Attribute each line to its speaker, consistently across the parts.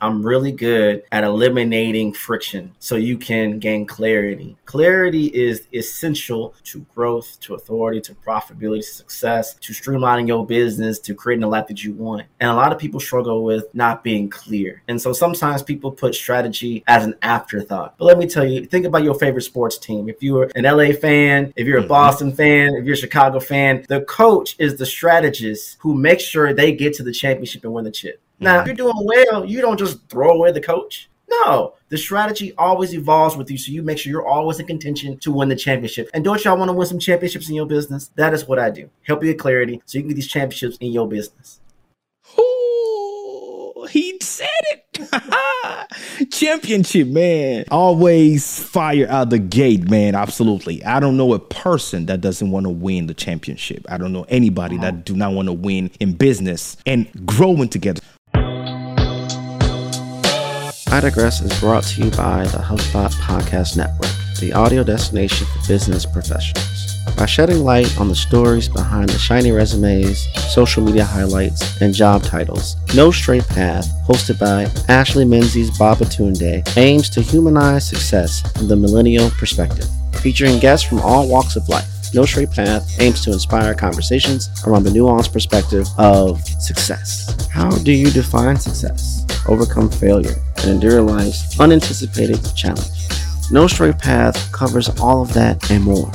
Speaker 1: I'm really good at eliminating friction so you can gain clarity. Clarity is essential to growth, to authority, to profitability, to success, to streamlining your business, to creating the life that you want. And a lot of people struggle with not being clear. And so sometimes people put strategy as an afterthought. But let me tell you, think about your favorite sports team. If you're an LA fan, if you're a mm-hmm. Boston fan, if you're a Chicago fan, the coach is the strategist who makes sure they get to the championship and win the chip. Now, if you're doing well, you don't just throw away the coach. No, the strategy always evolves with you, so you make sure you're always in contention to win the championship. And don't y'all want to win some championships in your business? That is what I do. Help you get clarity so you can get these championships in your business.
Speaker 2: Ooh, he said it. championship, man. Always fire out the gate, man. Absolutely. I don't know a person that doesn't want to win the championship. I don't know anybody that uh-huh. do not want to win in business and growing together.
Speaker 3: I Digress is brought to you by the HubSpot Podcast Network, the audio destination for business professionals. By shedding light on the stories behind the shiny resumes, social media highlights, and job titles, No Straight Path, hosted by Ashley Menzies Babatunde, aims to humanize success from the millennial perspective, featuring guests from all walks of life. No Straight Path aims to inspire conversations around the nuanced perspective of success. How do you define success? Overcome failure and endure life's unanticipated challenge. No Straight Path covers all of that and more.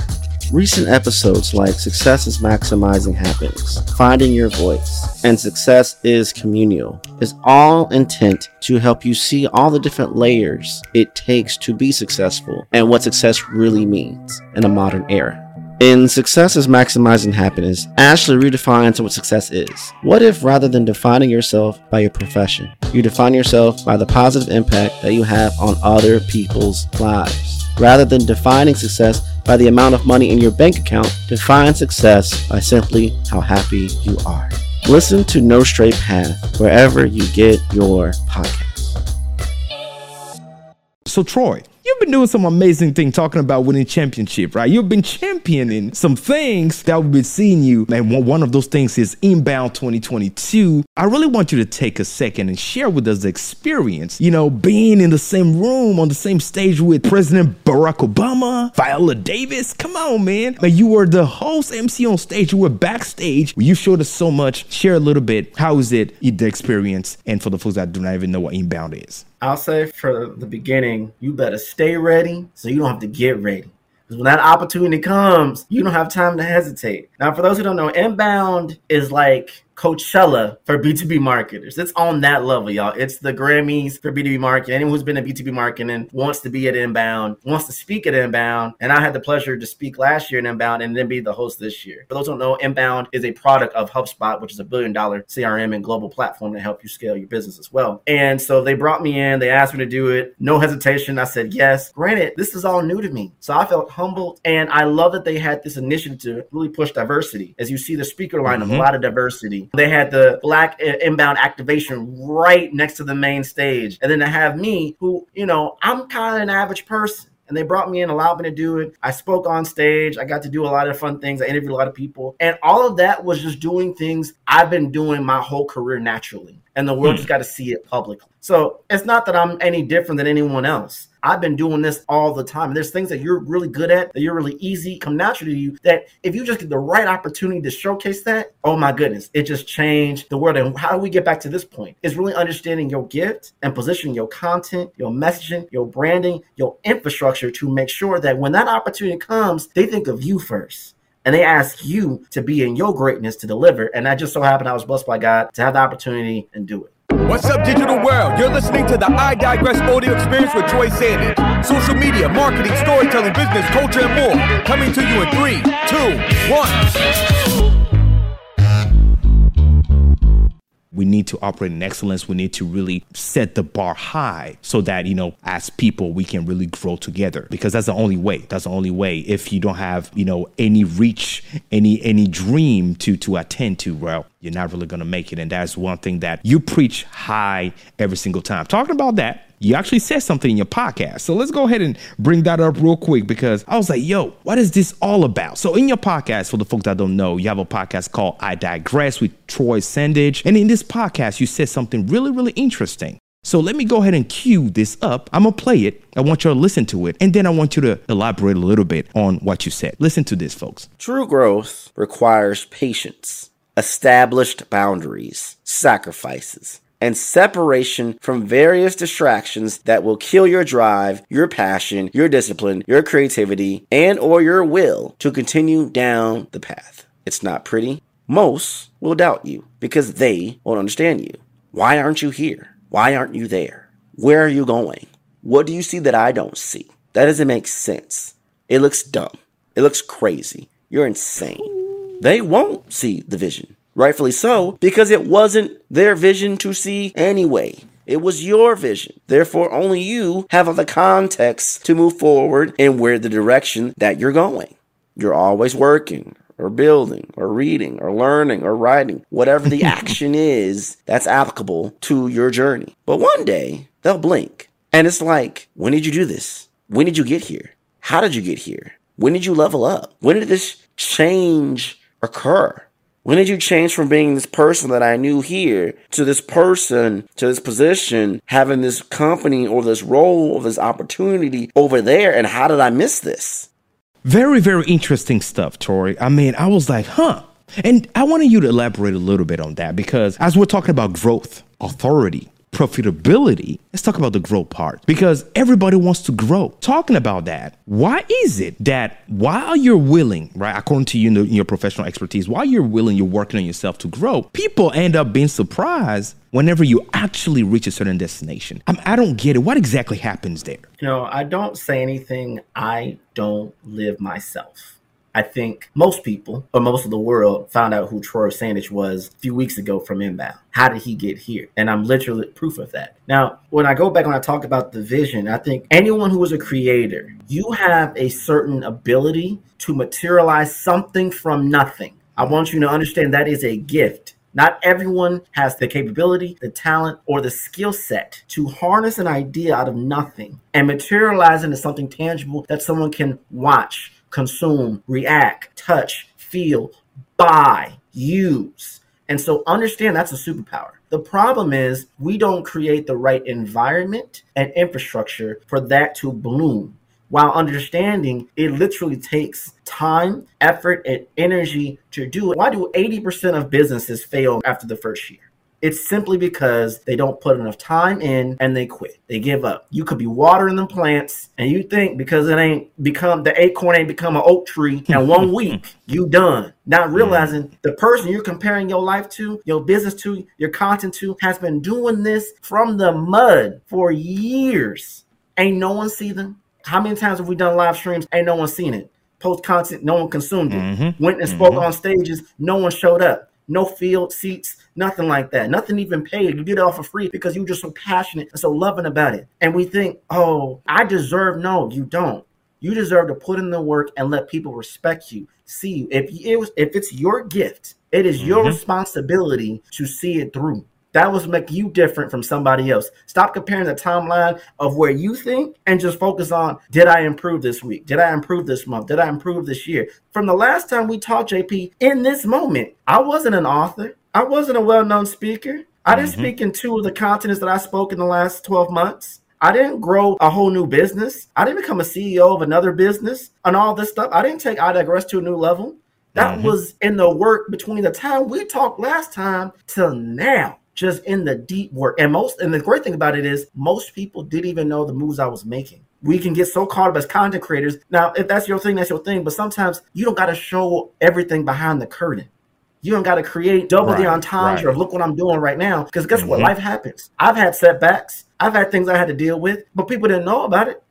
Speaker 3: Recent episodes like Success is Maximizing Happiness, Finding Your Voice, and Success is Communal is all intent to help you see all the different layers it takes to be successful and what success really means in a modern era. In Success is Maximizing Happiness, Ashley redefines what success is. What if rather than defining yourself by your profession, you define yourself by the positive impact that you have on other people's lives? Rather than defining success by the amount of money in your bank account, define success by simply how happy you are. Listen to No Straight Path wherever you get your podcasts.
Speaker 2: So, Troy, You've been doing some amazing thing talking about winning championship, right? You've been championing some things that we've been seeing you. And one of those things is Inbound 2022. I really want you to take a second and share with us the experience, you know, being in the same room on the same stage with President Barack Obama, Viola Davis. Come on, man. You were the host MC on stage. You were backstage. You showed us so much. Share a little bit. How is it, the experience? And for the folks that do not even know what Inbound is.
Speaker 1: I'll say for the beginning, you better stay ready so you don't have to get ready. Because when that opportunity comes, you don't have time to hesitate. Now, for those who don't know, inbound is like Coachella for B2B marketers. It's on that level, y'all. It's the Grammys for B2B marketing. Anyone who's been in B2B marketing wants to be at Inbound, wants to speak at Inbound. And I had the pleasure to speak last year at Inbound and then be the host this year. For those who don't know, Inbound is a product of HubSpot, which is a billion dollar CRM and global platform to help you scale your business as well. And so they brought me in, they asked me to do it. No hesitation. I said yes. Granted, this is all new to me. So I felt humbled. And I love that they had this initiative to really push diversity. As you see the speaker line, mm-hmm. a lot of diversity they had the black inbound activation right next to the main stage. And then to have me, who, you know, I'm kind of an average person. And they brought me in, allowed me to do it. I spoke on stage. I got to do a lot of fun things. I interviewed a lot of people. And all of that was just doing things I've been doing my whole career naturally. And the world mm. just got to see it publicly. So it's not that I'm any different than anyone else. I've been doing this all the time. And there's things that you're really good at, that you're really easy, come naturally to you, that if you just get the right opportunity to showcase that, oh my goodness, it just changed the world. And how do we get back to this point? Is really understanding your gift and positioning your content, your messaging, your branding, your infrastructure to make sure that when that opportunity comes, they think of you first and they ask you to be in your greatness to deliver. And that just so happened I was blessed by God to have the opportunity and do it.
Speaker 4: What's up, digital world? You're listening to the I Digress audio experience with Troy Sandidge. Social media, marketing, storytelling, business, culture, and more. Coming to you in three, two, one.
Speaker 2: we need to operate in excellence. We need to really set the bar high so that, you know, as people, we can really grow together because that's the only way. That's the only way. If you don't have, you know, any reach, any, any dream to, to attend to, well, you're not really going to make it. And that's one thing that you preach high every single time. Talking about that, you actually said something in your podcast. So let's go ahead and bring that up real quick because I was like, yo, what is this all about? So in your podcast, for the folks that don't know, you have a podcast called I Digress with Troy Sandidge. And in this podcast, you said something really, really interesting. So let me go ahead and cue this up. I'm going to play it. I want you to listen to it. And then I want you to elaborate a little bit on what you said. Listen to this, folks.
Speaker 3: True growth requires patience, established boundaries, sacrifices, and separation from various distractions that will kill your drive, your passion, your discipline, your creativity, and or your will to continue down the path. It's not pretty. Most will doubt you because they won't understand you. Why aren't you here? Why aren't you there? Where are you going? What do you see that I don't see? That doesn't make sense. It looks dumb. It looks crazy. You're insane. They won't see the vision. Rightfully so, because it wasn't their vision to see anyway. It was your vision. Therefore, only you have the context to move forward in where the direction that you're going. You're always working, or building or reading or learning or writing, whatever the action is that's applicable to your journey. But one day they'll blink. And it's like, when did you do this? When did you get here? How did you get here? When did you level up? When did this change occur? When did you change from being this person that I knew here to this person, to this position, having this company or this role or this opportunity over there? And how did I miss this?
Speaker 2: Very, very interesting stuff, Tori. I mean, I was like, huh. And I wanted you to elaborate a little bit on that because as we're talking about growth, authority, profitability, let's talk about the growth part because everybody wants to grow. Talking about that, why is it that while you're willing, right, according to you in, your professional expertise, while you're willing, you're working on yourself to grow, people end up being surprised whenever you actually reach a certain destination. I'm, I do not get it. What exactly happens there?
Speaker 1: Know, I don't say anything I don't live myself. I think most people, or most of the world, found out who Troy Sandidge was a few weeks ago from Inbound. How did he get here? And I'm literally proof of that. Now, when I go back when I talk about the vision, I think anyone who is a creator, you have a certain ability to materialize something from nothing. I want you to understand that is a gift. Not everyone has the capability, the talent, or the skill set to harness an idea out of nothing and materialize into something tangible that someone can watch, consume, react, touch, feel, buy, use. And so understand that's a superpower. The problem is we don't create the right environment and infrastructure for that to bloom. While understanding it literally takes time, effort, and energy to do it. Why do 80% of businesses fail after the first year? It's simply because they don't put enough time in and they quit. They give up. You could be watering the plants and you think because it ain't become the acorn ain't become an oak tree in one week, you done. Not realizing the person you're comparing your life to, your business to, your content to has been doing this from the mud for years. Ain't no one see them. How many times have we done live streams? Ain't no one seen it. Post content, no one consumed it. Mm-hmm. Went and spoke mm-hmm. on stages, no one showed up no field seats, nothing like that. Nothing even paid. You did it all for free because you were just so passionate and so loving about it. And we think, oh, I deserve. No, you don't. You deserve to put in the work and let people respect you, see you. If it was, if it's your gift, it is your mm-hmm. responsibility to see it through. That was make you different from somebody else. Stop comparing the timeline of where you think and just focus on did I improve this week? Did I improve this month? Did I improve this year? From the last time we talked, JP, in this moment, I wasn't an author. I wasn't a well-known speaker. I didn't mm-hmm. speak in two of the continents that I spoke in the last 12 months. I didn't grow a whole new business. I didn't become a CEO of another business and all this stuff. I didn't take I digress to a new level. That mm-hmm. was in the work between the time we talked last time till now just in the deep work. And most and the great thing about it is most people didn't even know the moves I was making. We can get so caught up as content creators. Now, if that's your thing, that's your thing. But sometimes you don't got to show everything behind the curtain. You don't got to create double right, the entendre right. of look what I'm doing right now. Because guess mm-hmm. what? Life happens. I've had setbacks. I've had things I had to deal with, but people didn't know about it.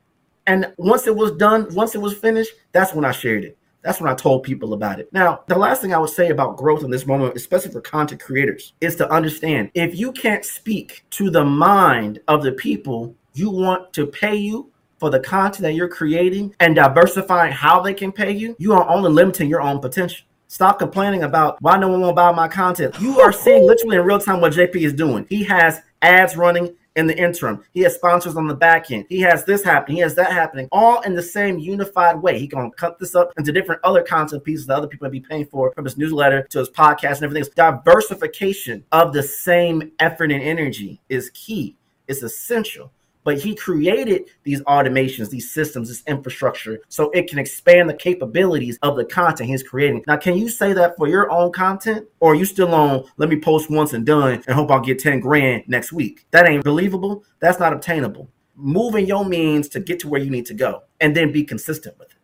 Speaker 1: And once it was done, once it was finished, that's when I shared it. That's when I told people about it. Now, the last thing I would say about growth in this moment, especially for content creators, is to understand if you can't speak to the mind of the people you want to pay you for the content that you're creating and diversifying how they can pay you, you are only limiting your own potential. Stop complaining about why no one will buy my content. You are seeing literally in real time what JP is doing. He has ads running in the interim. He has sponsors on the back end. He has this happening. He has that happening, all in the same unified way. He can cut this up into different other content pieces that other people be paying for, from his newsletter to his podcast and everything. Diversification of the same effort and energy is key It's essential. But he created these automations, these systems, this infrastructure, so it can expand the capabilities of the content he's creating. Now, can you say that for your own content? Or are you still on, let me post once and done and hope I'll get 10 grand next week? That ain't believable. That's not obtainable. Moving your means to get to where you need to go and then be consistent with it.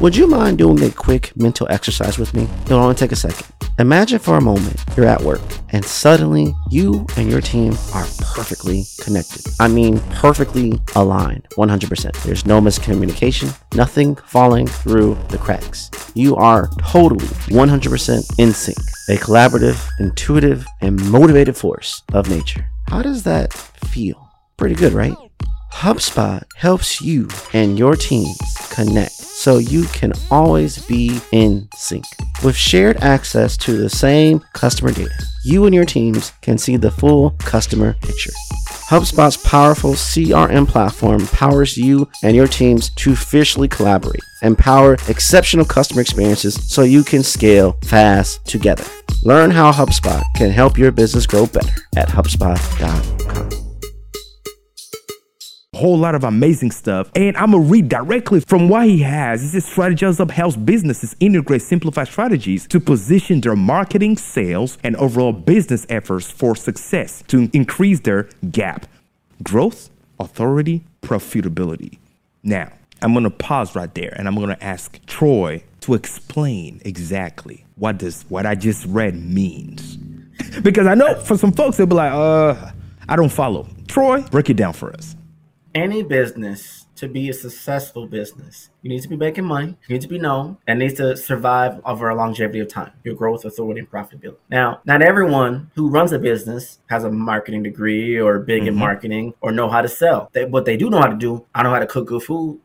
Speaker 3: Would you mind doing a quick mental exercise with me? It'll only take a second. Imagine for a moment you're at work and suddenly you and your team are perfectly connected. I mean, perfectly aligned, 100%. There's no miscommunication, nothing falling through the cracks. You are totally 100% in sync, a collaborative, intuitive, and motivated force of nature. How does that feel? Pretty good, right? HubSpot helps you and your teams connect so you can always be in sync. With shared access to the same customer data, you and your teams can see the full customer picture. HubSpot's powerful CRM platform powers you and your teams to officially collaborate and power exceptional customer experiences so you can scale fast together. Learn how HubSpot can help your business grow better at HubSpot.com
Speaker 2: whole lot of amazing stuff. And I'm gonna read directly from what he has. He says Strategize Up helps businesses integrate simplified strategies to position their marketing, sales, and overall business efforts for success to increase their gap. Growth, authority, profitability. Now, I'm gonna pause right there and I'm gonna ask Troy to explain exactly what this what I just read means. because I know for some folks they'll be like, uh, I don't follow. Troy, break it down for us
Speaker 1: any business to be a successful business, you need to be making money, you need to be known, and needs to survive over a longevity of time, your growth, authority, and profitability. Now, not everyone who runs a business has a marketing degree or big mm-hmm. in marketing or know how to sell. They, what they do know how to do, I know how to cook good food,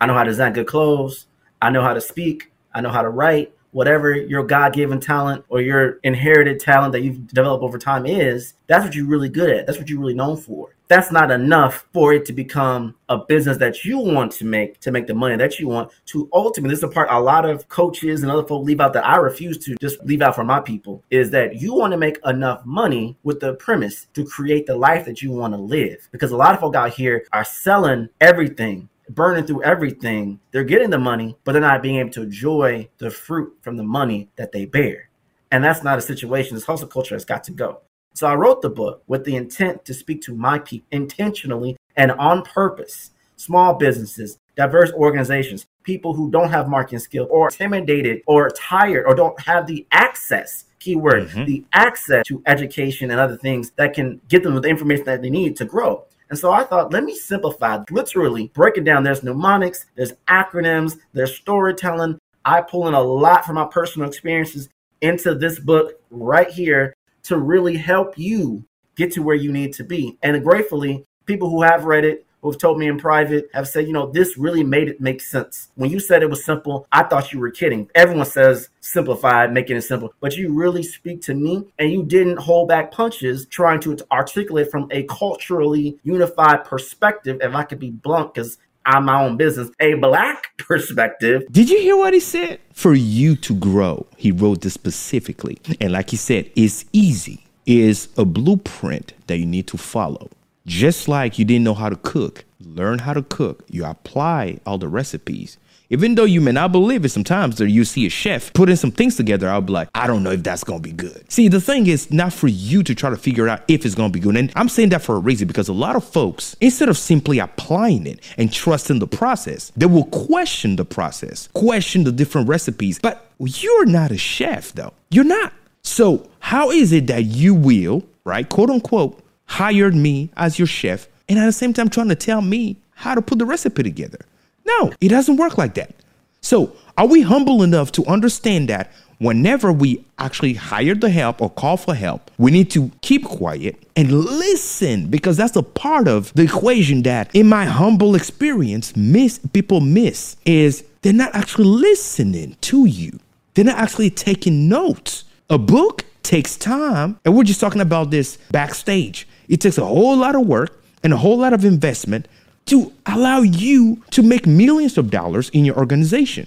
Speaker 1: I know how to design good clothes, I know how to speak, I know how to write, whatever your God-given talent or your inherited talent that you've developed over time is, that's what you're really good at. That's what you're really known for. That's not enough for it to become a business that you want to make to make the money that you want to ultimately. This is the part a lot of coaches and other folks leave out that I refuse to just leave out for my people is that you want to make enough money with the premise to create the life that you want to live. Because a lot of folk out here are selling everything burning through everything. They're getting the money, but they're not being able to enjoy the fruit from the money that they bear. And that's not a situation. This hustle culture has got to go. So I wrote the book with the intent to speak to my people intentionally and on purpose. Small businesses, diverse organizations, people who don't have marketing skill or intimidated or tired or don't have the access keyword mm-hmm. the access to education and other things that can get them the information that they need to grow and so I thought, let me simplify, literally break it down. There's mnemonics, there's acronyms, there's storytelling. I pull in a lot from my personal experiences into this book right here to really help you get to where you need to be. And gratefully, people who have read it who've told me in private have said, you know, this really made it make sense. When you said it was simple, I thought you were kidding. Everyone says simplified, making it simple, but you really speak to me and you didn't hold back punches trying to articulate from a culturally unified perspective. If I could be blunt, because I'm my own business, a black perspective.
Speaker 2: Did you hear what he said? For you to grow, he wrote this specifically. And like he said, it's easy, is a blueprint that you need to follow. Just like you didn't know how to cook, learn how to cook. You apply all the recipes. Even though you may not believe it, sometimes you see a chef putting some things together, I'll be like, I don't know if that's gonna be good. See, the thing is not for you to try to figure out if it's gonna be good. And I'm saying that for a reason because a lot of folks, instead of simply applying it and trusting the process, they will question the process, question the different recipes. But you're not a chef though. You're not. So, how is it that you will, right, quote unquote, hired me as your chef and at the same time trying to tell me how to put the recipe together. No, it doesn't work like that. So, are we humble enough to understand that whenever we actually hire the help or call for help, we need to keep quiet and listen because that's a part of the equation that, in my humble experience, miss people miss is they're not actually listening to you. They're not actually taking notes. A book takes time, and we're just talking about this backstage. It takes a whole lot of work and a whole lot of investment to allow you to make millions of dollars in your organization.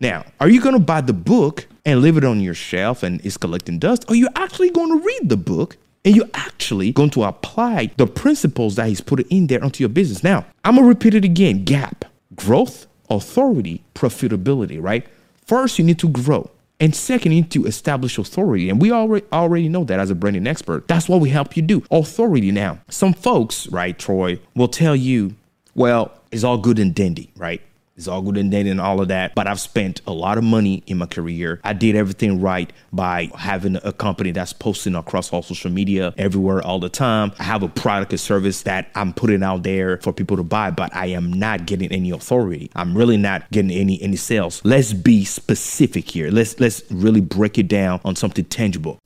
Speaker 2: Now, are you going to buy the book and leave it on your shelf and it's collecting dust? Or are you actually going to read the book and you're actually going to apply the principles that he's put in there onto your business. Now, I'm gonna repeat it again: gap, growth, authority, profitability. Right? First, you need to grow. And second, you need to establish authority. And we already already know that as a branding expert. That's what we help you do. Authority now. Some folks, right, Troy, will tell you, well, it's all good and dandy, right? It's all good and dandy and all of that. But I've spent a lot of money in my career. I did everything right by having a company that's posting across all social media everywhere all the time. I have a product or service that I'm putting out there for people to buy, but I am not getting any authority. I'm really not getting any any sales. Let's be specific here. Let's let's really break it down on something tangible.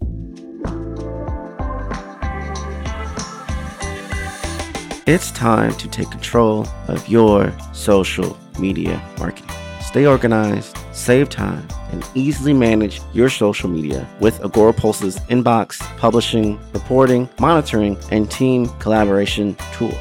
Speaker 3: It's time to take control of your social media marketing. Stay organized, save time, and easily manage your social media with Agorapulse's inbox, publishing, reporting, monitoring, and team collaboration tools.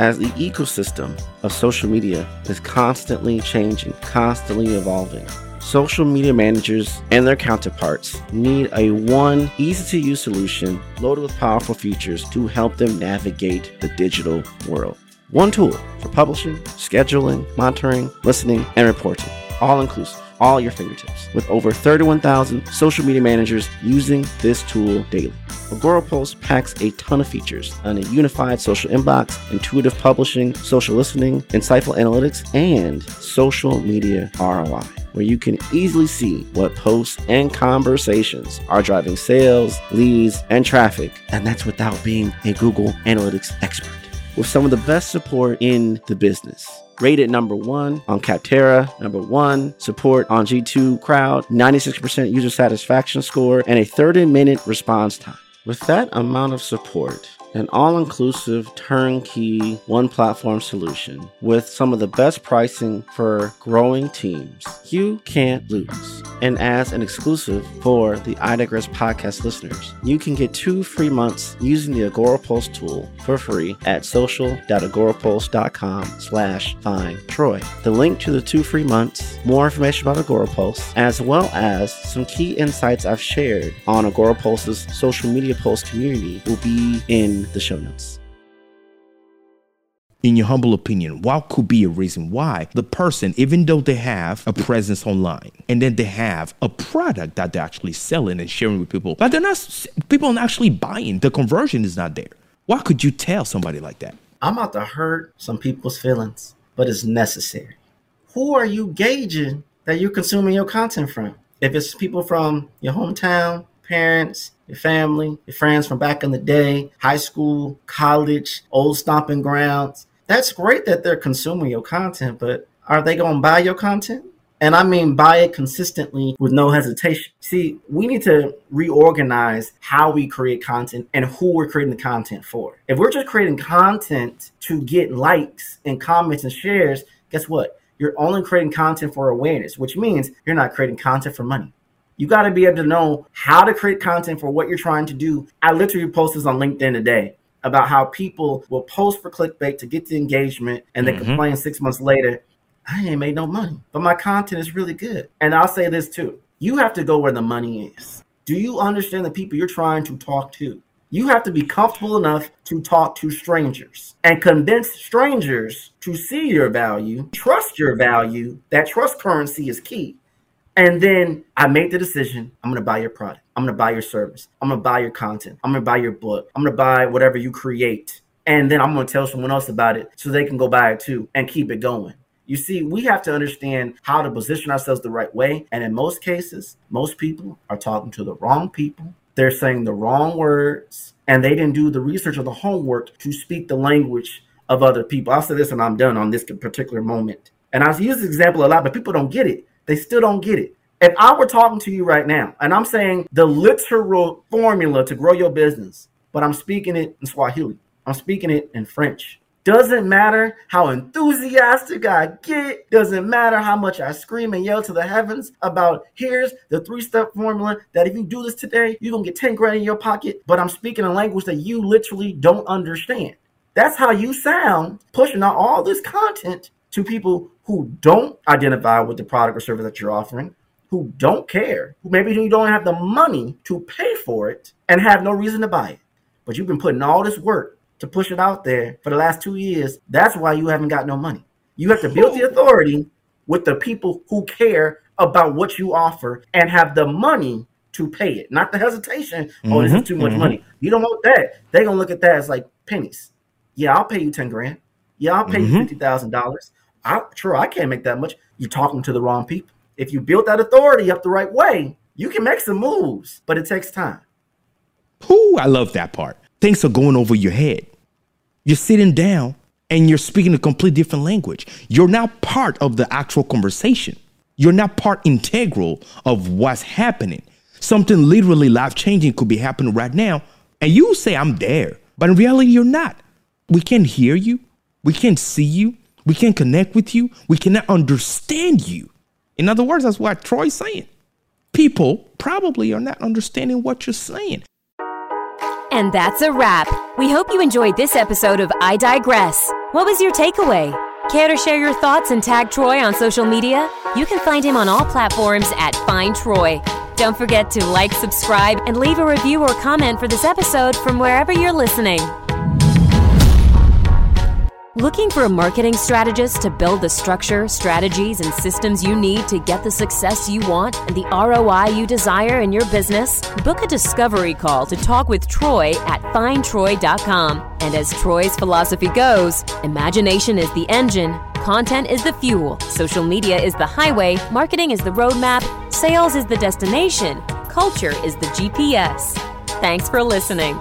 Speaker 3: As the ecosystem of social media is constantly changing, constantly evolving, social media managers and their counterparts need a one easy to use solution loaded with powerful features to help them navigate the digital world. One tool for publishing, scheduling, monitoring, listening, and reporting, all inclusive, all your fingertips, with over 31,000 social media managers using this tool daily. Agorapulse packs a ton of features on a unified social inbox, intuitive publishing, social listening, insightful analytics, and social media ROI where you can easily see what posts and conversations are driving sales, leads, and traffic. And that's without being a Google Analytics expert with some of the best support in the business. Rated number one on Capterra, number one support on G2 Crowd, 96% user satisfaction score, and a 30 minute response time. With that amount of support, an all inclusive, turnkey, one platform solution with some of the best pricing for growing teams. You can't lose. And as an exclusive for the I Digress podcast listeners, you can get two free months using the Agora Agorapulse tool for free at social.agorapulse.com slash find Troy. The link to the two free months, more information about Agora Agorapulse, as well as some key insights I've shared on Agora Agorapulse's social media pulse community will be in the show notes.
Speaker 2: In your humble opinion, what could be a reason why the person, even though they have a presence online and then they have a product that they're actually selling and sharing with people, but they're not, people are not actually buying, the conversion is not there. Why could you tell somebody like that?
Speaker 1: I'm about to hurt some people's feelings, but it's necessary. Who are you gauging that you're consuming your content from? If it's people from your hometown, parents, your family, your friends from back in the day, high school, college, old stomping grounds. That's great that they're consuming your content, but are they going to buy your content? And I mean buy it consistently with no hesitation. See, we need to reorganize how we create content and who we're creating the content for. If we're just creating content to get likes and comments and shares, guess what? You're only creating content for awareness, which means you're not creating content for money. You got to be able to know how to create content for what you're trying to do. I literally posted this on LinkedIn today about how people will post for clickbait to get the engagement and then mm-hmm. complain six months later, I ain't made no money, but my content is really good. And I'll say this too you have to go where the money is. Do you understand the people you're trying to talk to? You have to be comfortable enough to talk to strangers and convince strangers to see your value, trust your value. That trust currency is key. And then I made the decision I'm going to buy your product. I'm to buy your service. I'm to buy your content. I'm to buy your book. I'm to buy whatever you create. And then I'm to tell someone else about it so they can go buy it too and keep it going. You see, we have to understand how to position ourselves the right way. And in most cases, most people are talking to the wrong people. They're saying the wrong words and they didn't do the research or the homework to speak the language of other people. I'll say this and I'm done on this particular moment. And I use this example a lot, but people don't get it they still don't get it. If I were talking to you right now and I'm saying the literal formula to grow your business, but I'm speaking it in Swahili, I'm speaking it in French. Doesn't matter how enthusiastic I get, doesn't matter how much I scream and yell to the heavens about here's the three step formula that if you do this today, you're gonna get 10 grand in your pocket, but I'm speaking a language that you literally don't understand. That's how you sound pushing out all this content to people who don't identify with the product or service that you're offering, who don't care, who maybe you don't have the money to pay for it and have no reason to buy it. but you've been putting all this work to push it out there for the last two years. That's why you haven't got no money. You have to build the authority with the people who care about what you offer and have the money to pay it, not the hesitation. Mm-hmm, oh, this is too much mm-hmm. money. You don't want that. They're gonna look at that as like pennies. Yeah, I'll pay you 10 grand. Yeah, I'll pay mm-hmm. you fifty thousand dollars. I sure I can't make that much. You're talking to the wrong people. If you build that authority up the right way, you can make some moves, but it takes time.
Speaker 2: Whoo, I love that part. Things are going over your head. You're sitting down and you're speaking a complete different language. You're now part of the actual conversation. You're now part integral of what's happening. Something literally life changing could be happening right now. And you say, I'm there. But in reality, you're not. We can't hear you. We can't see you. We can't connect with you. We cannot understand you. In other words, that's what Troy's saying. People probably are not understanding what you're saying.
Speaker 5: And that's a wrap. We hope you enjoyed this episode of I Digress. What was your takeaway? Care to share your thoughts and tag Troy on social media? You can find him on all platforms at Find Troy. Don't forget to like, subscribe, and leave a review or comment for this episode from wherever you're listening. Looking for a marketing strategist to build the structure, strategies, and systems you need to get the success you want and the ROI you desire in your business? Book a discovery call to talk with Troy at findtroy.com. And as Troy's philosophy goes, imagination is the engine, content is the fuel, social media is the highway, marketing is the roadmap, sales is the destination, culture is the GPS. Thanks for listening.